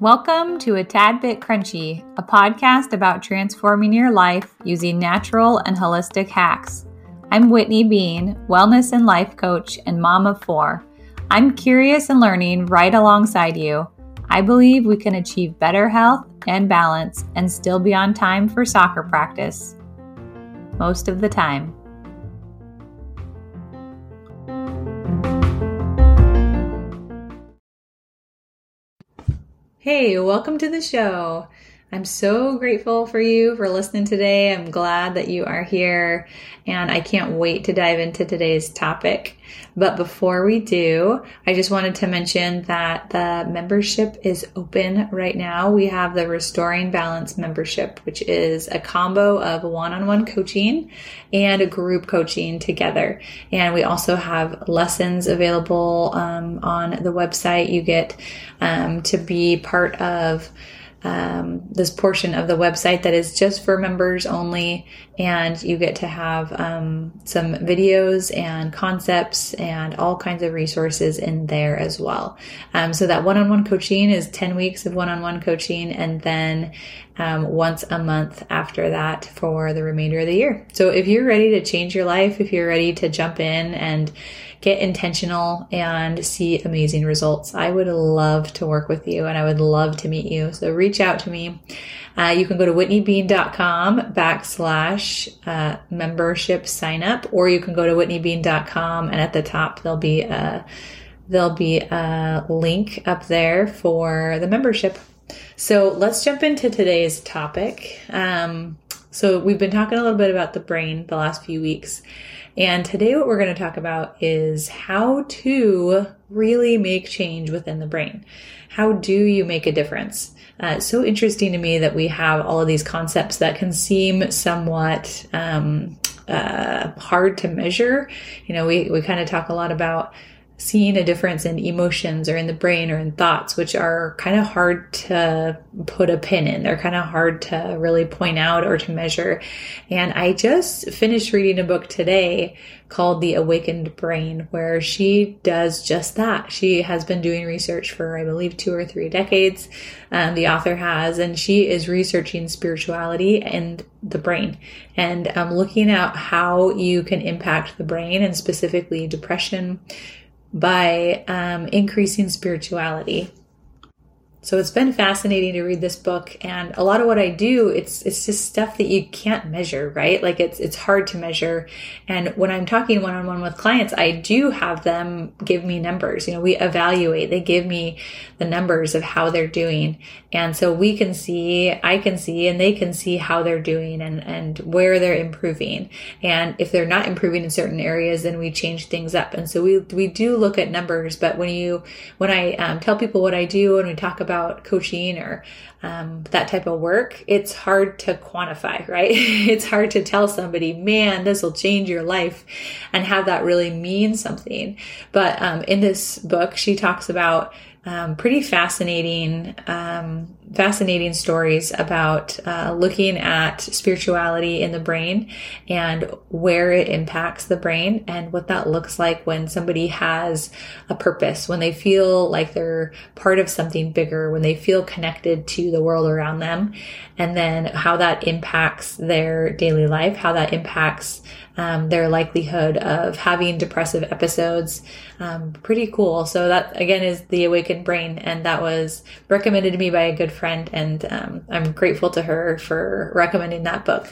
Welcome to A Tad Bit Crunchy, a podcast about transforming your life using natural and holistic hacks. I'm Whitney Bean, wellness and life coach and mom of four. I'm curious and learning right alongside you. I believe we can achieve better health and balance and still be on time for soccer practice. Most of the time. Hey, welcome to the show. I'm so grateful for you for listening today. I'm glad that you are here and I can't wait to dive into today's topic. But before we do, I just wanted to mention that the membership is open right now. We have the Restoring Balance membership, which is a combo of one on one coaching and a group coaching together. And we also have lessons available um, on the website. You get um, to be part of um, this portion of the website that is just for members only, and you get to have um, some videos and concepts and all kinds of resources in there as well. Um, so that one-on-one coaching is 10 weeks of one-on-one coaching, and then um, once a month after that for the remainder of the year. So if you're ready to change your life, if you're ready to jump in and get intentional and see amazing results. I would love to work with you and I would love to meet you. So reach out to me. Uh, you can go to whitneybean.com backslash uh, membership sign up, or you can go to whitneybean.com and at the top there'll be a there'll be a link up there for the membership. So let's jump into today's topic. Um, so we've been talking a little bit about the brain the last few weeks. And today, what we're going to talk about is how to really make change within the brain. How do you make a difference? Uh, it's so interesting to me that we have all of these concepts that can seem somewhat um, uh, hard to measure. You know, we, we kind of talk a lot about seeing a difference in emotions or in the brain or in thoughts, which are kind of hard to put a pin in. They're kind of hard to really point out or to measure. And I just finished reading a book today called The Awakened Brain, where she does just that. She has been doing research for, I believe, two or three decades. Um, the author has, and she is researching spirituality and the brain and um, looking at how you can impact the brain and specifically depression, by um, increasing spirituality. So it's been fascinating to read this book and a lot of what I do it's it's just stuff that you can't measure, right? Like it's it's hard to measure. And when I'm talking one-on-one with clients, I do have them give me numbers. You know, we evaluate. They give me the numbers of how they're doing. And so we can see, I can see and they can see how they're doing and and where they're improving. And if they're not improving in certain areas, then we change things up. And so we we do look at numbers, but when you when I um, tell people what I do and we talk about about coaching or um, that type of work, it's hard to quantify, right? it's hard to tell somebody, man, this will change your life and have that really mean something. But um, in this book, she talks about um, pretty fascinating, um, fascinating stories about uh, looking at spirituality in the brain and where it impacts the brain and what that looks like when somebody has a purpose, when they feel like they're part of something bigger, when they feel connected to the world around them, and then how that impacts their daily life, how that impacts um, their likelihood of having depressive episodes. Um, pretty cool. So that again is the awakened brain, and that was recommended to me by a good friend, and um, I'm grateful to her for recommending that book.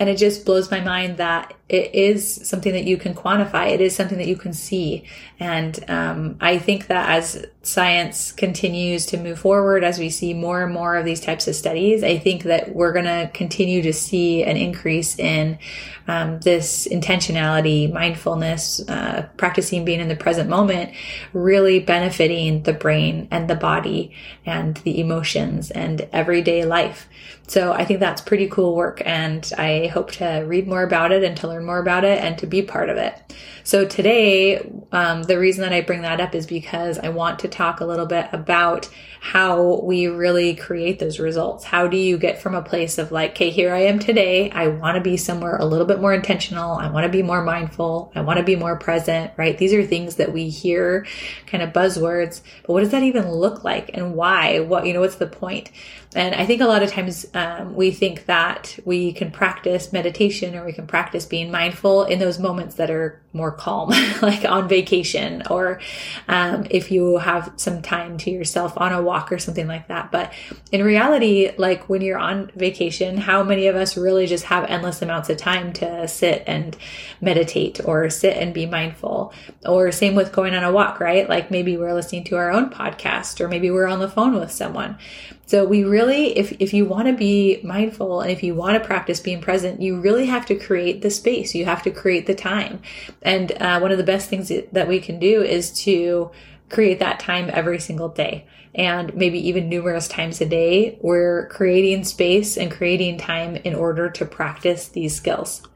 And it just blows my mind that it is something that you can quantify. It is something that you can see. And um, I think that as science continues to move forward, as we see more and more of these types of studies, I think that we're going to continue to see an increase in um, this intentionality, mindfulness, uh, practicing being in the present moment, really benefiting the brain and the body and the emotions and everyday life. So I think that's pretty cool work. And I hope to read more about it and to learn more about it and to be part of it. So today, um, the reason that I bring that up is because I want to talk a little bit about how we really create those results. How do you get from a place of like, okay, here I am today. I want to be somewhere a little bit more intentional. I want to be more mindful. I want to be more present, right? These are things that we hear kind of buzzwords, but what does that even look like and why? What, you know, what's the point? And I think a lot of times um, we think that we can practice meditation or we can practice being mindful in those moments that are more calm, like on vacation or um, if you have some time to yourself on a walk or something like that. But in reality, like when you're on vacation, how many of us really just have endless amounts of time to sit and meditate or sit and be mindful? Or same with going on a walk, right? Like maybe we're listening to our own podcast or maybe we're on the phone with someone. So we really, if, if you want to be mindful and if you want to practice being present, you really have to create the space. You have to create the time. And uh, one of the best things that we can do is to create that time every single day. And maybe even numerous times a day, we're creating space and creating time in order to practice these skills.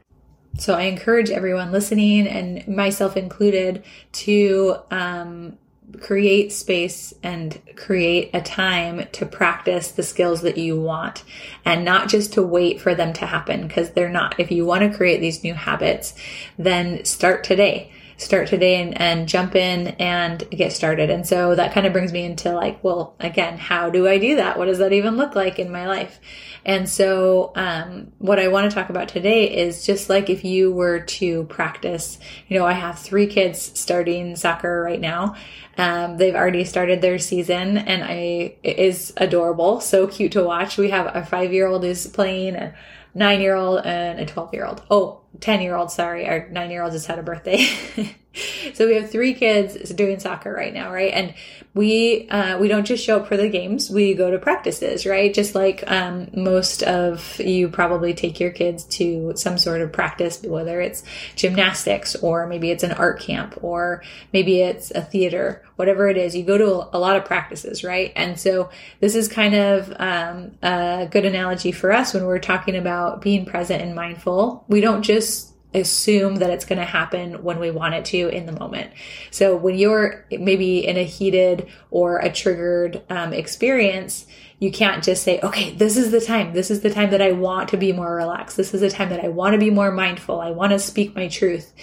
So I encourage everyone listening and myself included to um, create space and create a time to practice the skills that you want and not just to wait for them to happen because they're not. If you want to create these new habits, then start today. Start today and, and jump in and get started. And so that kind of brings me into like, well, again, how do I do that? What does that even look like in my life? And so, um, what I want to talk about today is just like if you were to practice, you know, I have three kids starting soccer right now. Um, they've already started their season and I, it is adorable. So cute to watch. We have a five year old who's playing, a nine year old and a 12 year old. Oh, 10 year old, sorry. Our nine year old just had a birthday. so we have three kids doing soccer right now, right? And we uh, we don't just show up for the games; we go to practices, right? Just like um, most of you probably take your kids to some sort of practice, whether it's gymnastics or maybe it's an art camp or maybe it's a theater, whatever it is. You go to a, lot of practices, right? And so this is kind of um, a good analogy for us when we're talking about being present and mindful. We don't just assume that it's going to happen when we want it to in the moment. So when you're maybe in a heated or a triggered um, experience, you can't just say, okay, this is the time. This is the time that I want to be more relaxed. This is the time that I want to be more mindful. I want to speak my truth.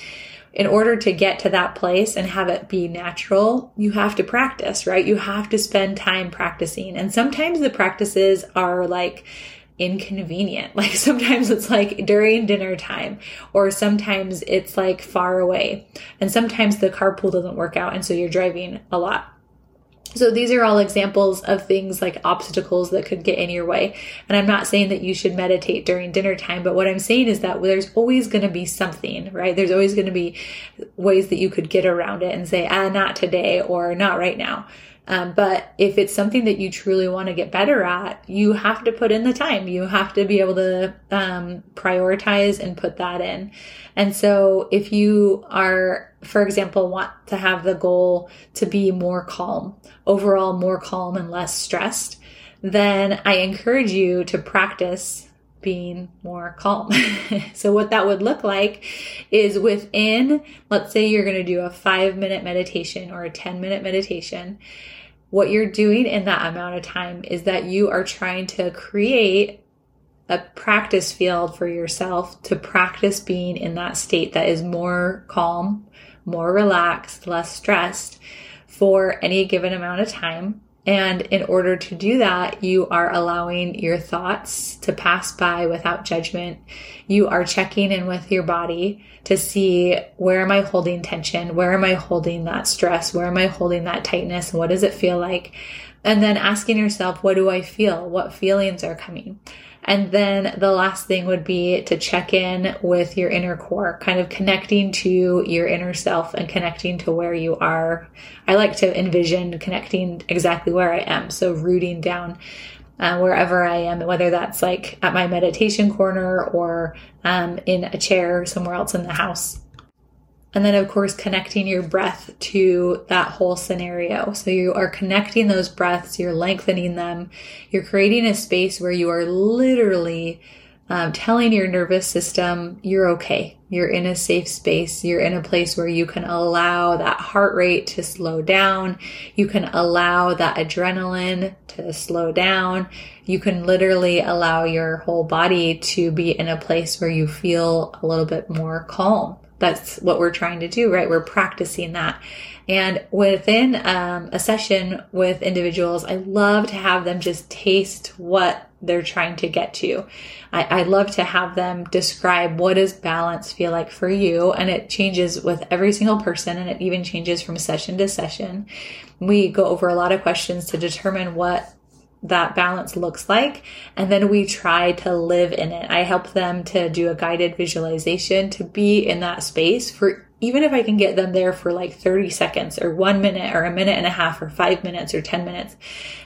In order to get to that place and have it be natural, you have to practice, right? You have to spend time practicing. And sometimes the practices are like, inconvenient. Like sometimes it's like during dinner time, or sometimes it's like far away, and sometimes the carpool doesn't work out, and so you're driving a lot. So these are all examples of things like obstacles that could get in your way. And I'm not saying that you should meditate during dinner time, but what I'm saying is that there's always going to be something, right? There's always going to be ways that you could get around it and say, ah, not today or not right now. Um, but if it's something that you truly want to get better at, you have to put in the time. You have to be able to um, prioritize and put that in. And so if you are, for example, want to have the goal to be more calm, overall more calm and less stressed, then I encourage you to practice being more calm. so what that would look like is within, let's say you're going to do a five minute meditation or a 10 minute meditation what you're doing in that amount of time is that you are trying to create a practice field for yourself to practice being in that state that is more calm, more relaxed, less stressed for any given amount of time. And in order to do that, you are allowing your thoughts to pass by without judgment. You are checking in with your body to see where am I holding tension? Where am I holding that stress? Where am I holding that tightness? What does it feel like? And then asking yourself, what do I feel? What feelings are coming? And then the last thing would be to check in with your inner core, kind of connecting to your inner self and connecting to where you are. I like to envision connecting exactly where I am. So rooting down uh, wherever I am, whether that's like at my meditation corner or um, in a chair somewhere else in the house. And then, of course, connecting your breath to that whole scenario. So you are connecting those breaths, you're lengthening them, you're creating a space where you are literally um, telling your nervous system you're okay. You're in a safe space. You're in a place where you can allow that heart rate to slow down. You can allow that adrenaline to slow down. You can literally allow your whole body to be in a place where you feel a little bit more calm. That's what we're trying to do, right? We're practicing that. And within um, a session with individuals, I love to have them just taste what they're trying to get to. I, I love to have them describe what does balance feel like for you. And it changes with every single person and it even changes from session to session. We go over a lot of questions to determine what that balance looks like. And then we try to live in it. I help them to do a guided visualization to be in that space for even if I can get them there for like 30 seconds or one minute or a minute and a half or five minutes or 10 minutes,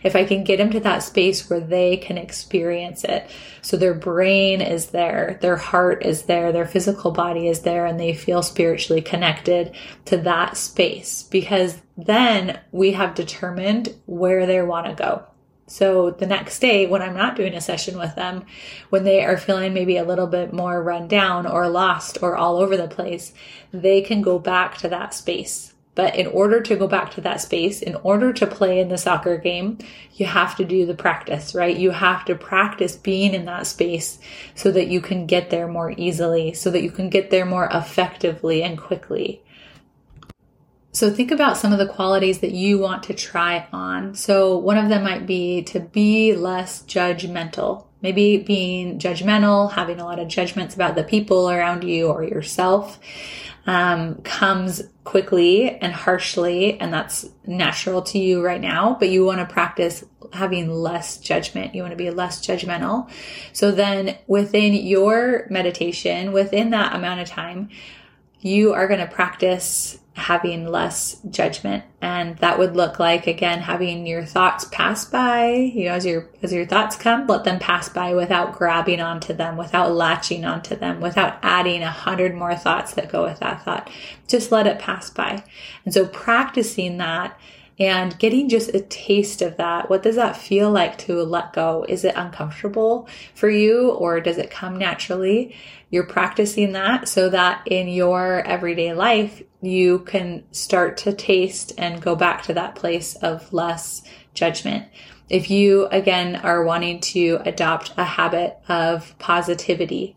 if I can get them to that space where they can experience it. So their brain is there, their heart is there, their physical body is there, and they feel spiritually connected to that space because then we have determined where they want to go. So the next day, when I'm not doing a session with them, when they are feeling maybe a little bit more run down or lost or all over the place, they can go back to that space. But in order to go back to that space, in order to play in the soccer game, you have to do the practice, right? You have to practice being in that space so that you can get there more easily, so that you can get there more effectively and quickly. So think about some of the qualities that you want to try on. So one of them might be to be less judgmental. Maybe being judgmental, having a lot of judgments about the people around you or yourself, um, comes quickly and harshly, and that's natural to you right now. But you want to practice having less judgment. You want to be less judgmental. So then within your meditation, within that amount of time, you are going to practice having less judgment and that would look like again having your thoughts pass by you know as your as your thoughts come let them pass by without grabbing onto them without latching onto them without adding a hundred more thoughts that go with that thought just let it pass by and so practicing that and getting just a taste of that. What does that feel like to let go? Is it uncomfortable for you or does it come naturally? You're practicing that so that in your everyday life, you can start to taste and go back to that place of less judgment. If you again are wanting to adopt a habit of positivity,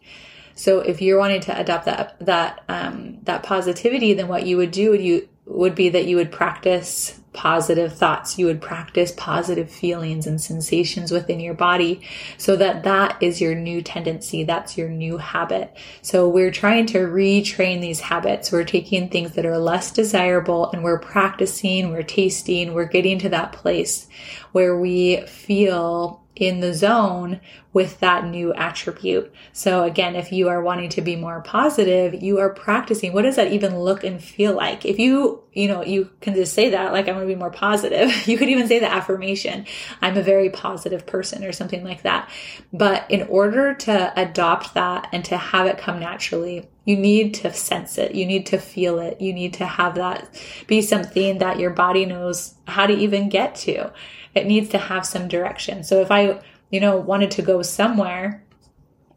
so if you're wanting to adopt that that um, that positivity, then what you would do would you would be that you would practice positive thoughts. You would practice positive feelings and sensations within your body so that that is your new tendency. That's your new habit. So we're trying to retrain these habits. We're taking things that are less desirable and we're practicing, we're tasting, we're getting to that place where we feel in the zone with that new attribute. So again, if you are wanting to be more positive, you are practicing. What does that even look and feel like? If you, you know, you can just say that, like, I'm going to be more positive. You could even say the affirmation, I'm a very positive person or something like that. But in order to adopt that and to have it come naturally, you need to sense it. You need to feel it. You need to have that be something that your body knows how to even get to it needs to have some direction. So if I, you know, wanted to go somewhere,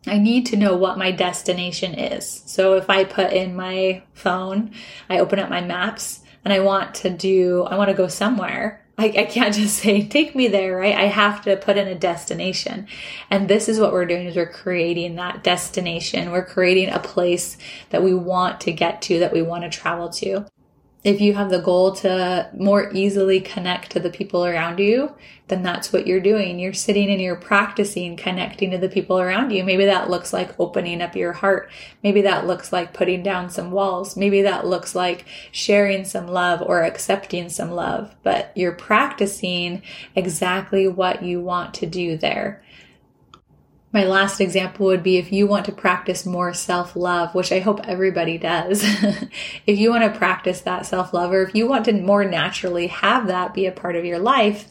I need to know what my destination is. So if I put in my phone, I open up my maps and I want to do, I want to go somewhere. I, I, can't just say, take me there, right? I have to put in a destination. And this is what we're doing is we're creating that destination. We're creating a place that we want to get to, that we want to travel to if you have the goal to more easily connect to the people around you, then that's what you're doing. You're sitting and you're practicing connecting to the people around you. Maybe that looks like opening up your heart. Maybe that looks like putting down some walls. Maybe that looks like sharing some love or accepting some love, but you're practicing exactly what you want to do there. My last example would be if you want to practice more self love, which I hope everybody does. if you want to practice that self love, or if you want to more naturally have that be a part of your life,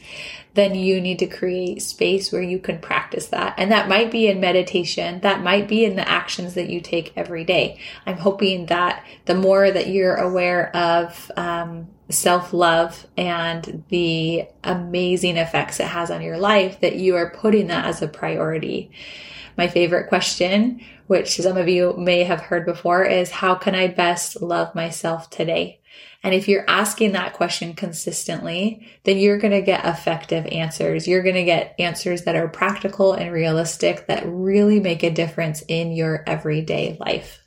then you need to create space where you can practice that. And that might be in meditation. That might be in the actions that you take every day. I'm hoping that the more that you're aware of, um, self love and the amazing effects it has on your life that you are putting that as a priority. my favorite question, which some of you may have heard before, is how can I best love myself today? And if you're asking that question consistently, then you're going to get effective answers. You're going to get answers that are practical and realistic that really make a difference in your everyday life.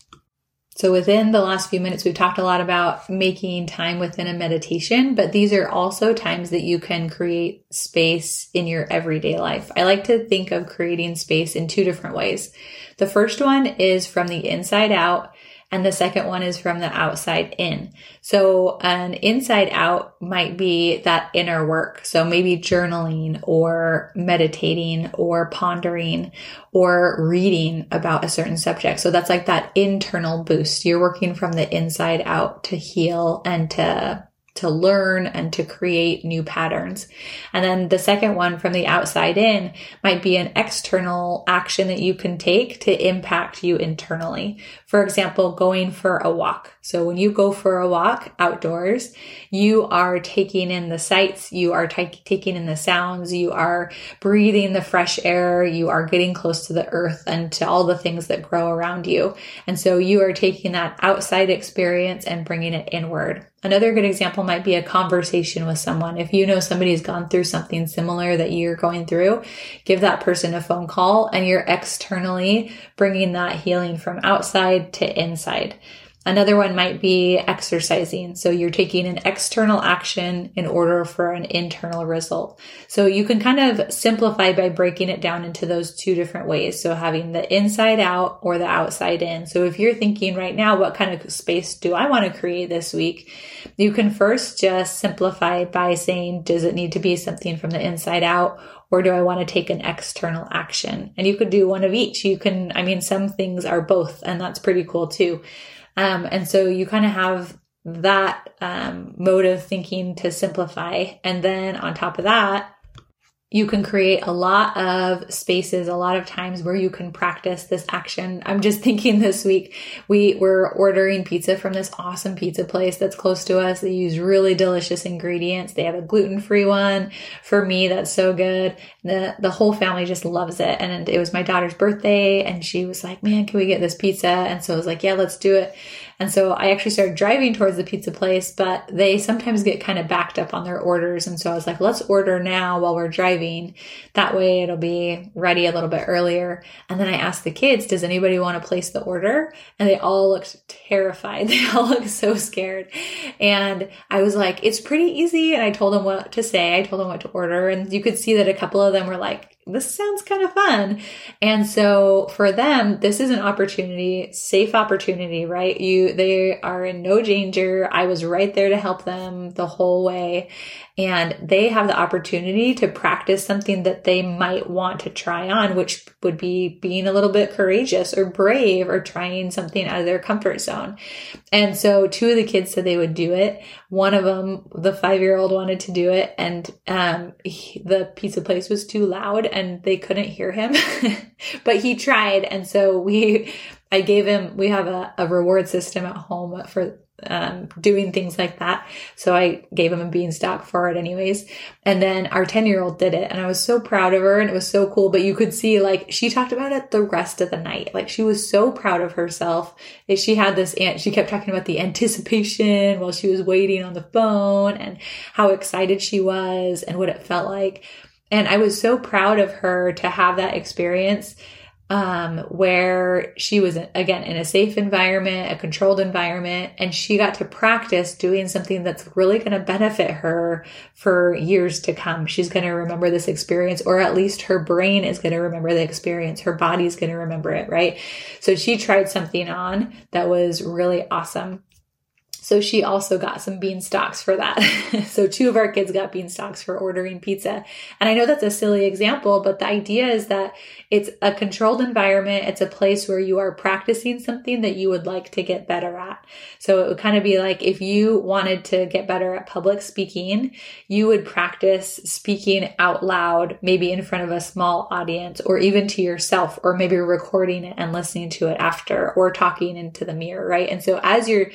So within the last few minutes, we've talked a lot about making time within a meditation, but these are also times that you can create space in your everyday life. I like to think of creating space in two different ways. The first one is from the inside out and the second one is from the outside in. So an inside out might be that inner work. So maybe journaling or meditating or pondering or reading about a certain subject. So that's like that internal boost. You're working from the inside out to heal and to to learn and to create new patterns. And then the second one from the outside in might be an external action that you can take to impact you internally. For example, going for a walk. So when you go for a walk outdoors, you are taking in the sights, you are t- taking in the sounds, you are breathing the fresh air, you are getting close to the earth and to all the things that grow around you. And so you are taking that outside experience and bringing it inward. Another good example might be a conversation with someone. If you know somebody's gone through something similar that you're going through, give that person a phone call and you're externally bringing that healing from outside to inside. Another one might be exercising. So you're taking an external action in order for an internal result. So you can kind of simplify by breaking it down into those two different ways. So having the inside out or the outside in. So if you're thinking right now, what kind of space do I want to create this week? You can first just simplify by saying, does it need to be something from the inside out? or do I want to take an external action? And you could do one of each. You can, I mean, some things are both, and that's pretty cool too. Um, and so you kind of have that um, mode of thinking to simplify. And then on top of that, you can create a lot of spaces, a lot of times where you can practice this action. I'm just thinking this week we were ordering pizza from this awesome pizza place that's close to us. They use really delicious ingredients. They have a gluten-free one. For me, that's so good. The the whole family just loves it. And it was my daughter's birthday and she was like, "Man, can we get this pizza?" And so I was like, "Yeah, let's do it." And so I actually started driving towards the pizza place, but they sometimes get kind of backed up on their orders. And so I was like, let's order now while we're driving. That way it'll be ready a little bit earlier. And then I asked the kids, does anybody want to place the order? And they all looked terrified. They all looked so scared. And I was like, it's pretty easy. And I told them what to say. I told them what to order. And you could see that a couple of them were like, this sounds kind of fun. And so for them, this is an opportunity, safe opportunity, right? You, they are in no danger. I was right there to help them the whole way and they have the opportunity to practice something that they might want to try on, which would be being a little bit courageous or brave or trying something out of their comfort zone. And so two of the kids said they would do it. One of them, the five year old wanted to do it and, um, he, the pizza place was too loud and they couldn't hear him, but he tried. And so we, I gave him, we have a, a reward system at home for um, doing things like that. So I gave him a beanstalk for it anyways. And then our 10 year old did it and I was so proud of her and it was so cool. But you could see like she talked about it the rest of the night. Like she was so proud of herself. She had this, and she kept talking about the anticipation while she was waiting on the phone and how excited she was and what it felt like. And I was so proud of her to have that experience um, where she was again in a safe environment, a controlled environment, and she got to practice doing something that's really going to benefit her for years to come. She's going to remember this experience, or at least her brain is going to remember the experience. Her body's going to remember it, right? So she tried something on that was really awesome. So she also got some bean stalks for that. so two of our kids got bean stalks for ordering pizza. And I know that's a silly example, but the idea is that it's a controlled environment. It's a place where you are practicing something that you would like to get better at. So it would kind of be like if you wanted to get better at public speaking, you would practice speaking out loud, maybe in front of a small audience or even to yourself, or maybe recording it and listening to it after or talking into the mirror, right? And so as you're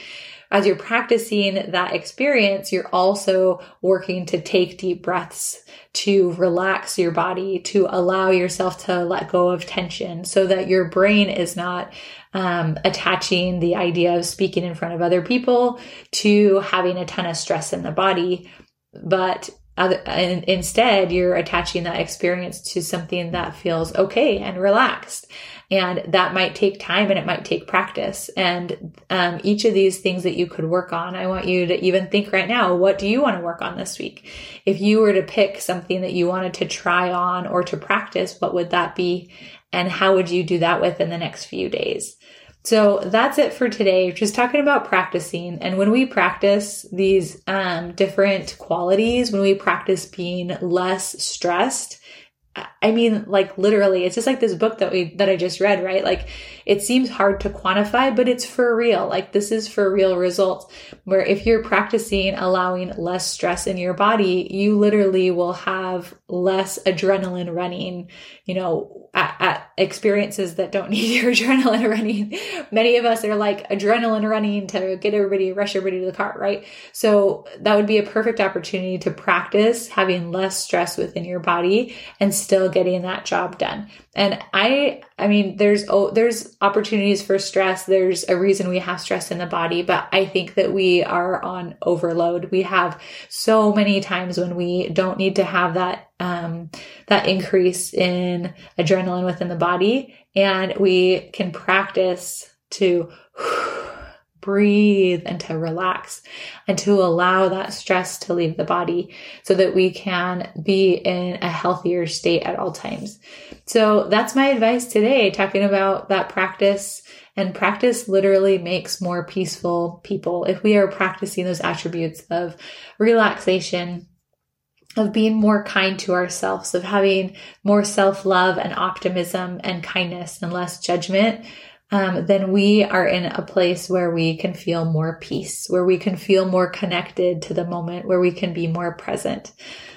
as you're practicing that experience, you're also working to take deep breaths, to relax your body, to allow yourself to let go of tension so that your brain is not um, attaching the idea of speaking in front of other people to having a ton of stress in the body. But and instead, you're attaching that experience to something that feels okay and relaxed. And that might take time and it might take practice. And um, each of these things that you could work on, I want you to even think right now, what do you want to work on this week? If you were to pick something that you wanted to try on or to practice, what would that be? And how would you do that within the next few days? So that's it for today. Just talking about practicing. And when we practice these um, different qualities, when we practice being less stressed, I mean, like literally, it's just like this book that we, that I just read, right? Like it seems hard to quantify, but it's for real. Like this is for real results where if you're practicing allowing less stress in your body, you literally will have less adrenaline running, you know, at, at experiences that don't need your adrenaline running. Many of us are like adrenaline running to get everybody, rush everybody to the car, right? So that would be a perfect opportunity to practice having less stress within your body and still getting that job done. And I, I mean, there's, oh, there's opportunities for stress. There's a reason we have stress in the body, but I think that we are on overload. We have so many times when we don't need to have that, um, that increase in adrenaline within the body and we can practice to breathe and to relax and to allow that stress to leave the body so that we can be in a healthier state at all times. So that's my advice today, talking about that practice. And practice literally makes more peaceful people. If we are practicing those attributes of relaxation, of being more kind to ourselves, of having more self love and optimism and kindness and less judgment, um, then we are in a place where we can feel more peace, where we can feel more connected to the moment, where we can be more present.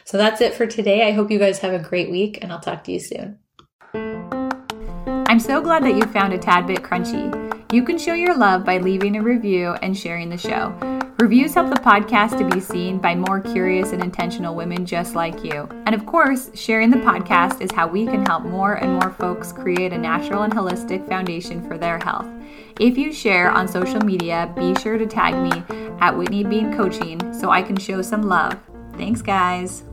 So that's it for today. I hope you guys have a great week, and I'll talk to you soon. I'm so glad that you found a tad bit crunchy. You can show your love by leaving a review and sharing the show. Reviews help the podcast to be seen by more curious and intentional women just like you. And of course, sharing the podcast is how we can help more and more folks create a natural and holistic foundation for their health. If you share on social media, be sure to tag me at Whitney Bean Coaching so I can show some love. Thanks, guys.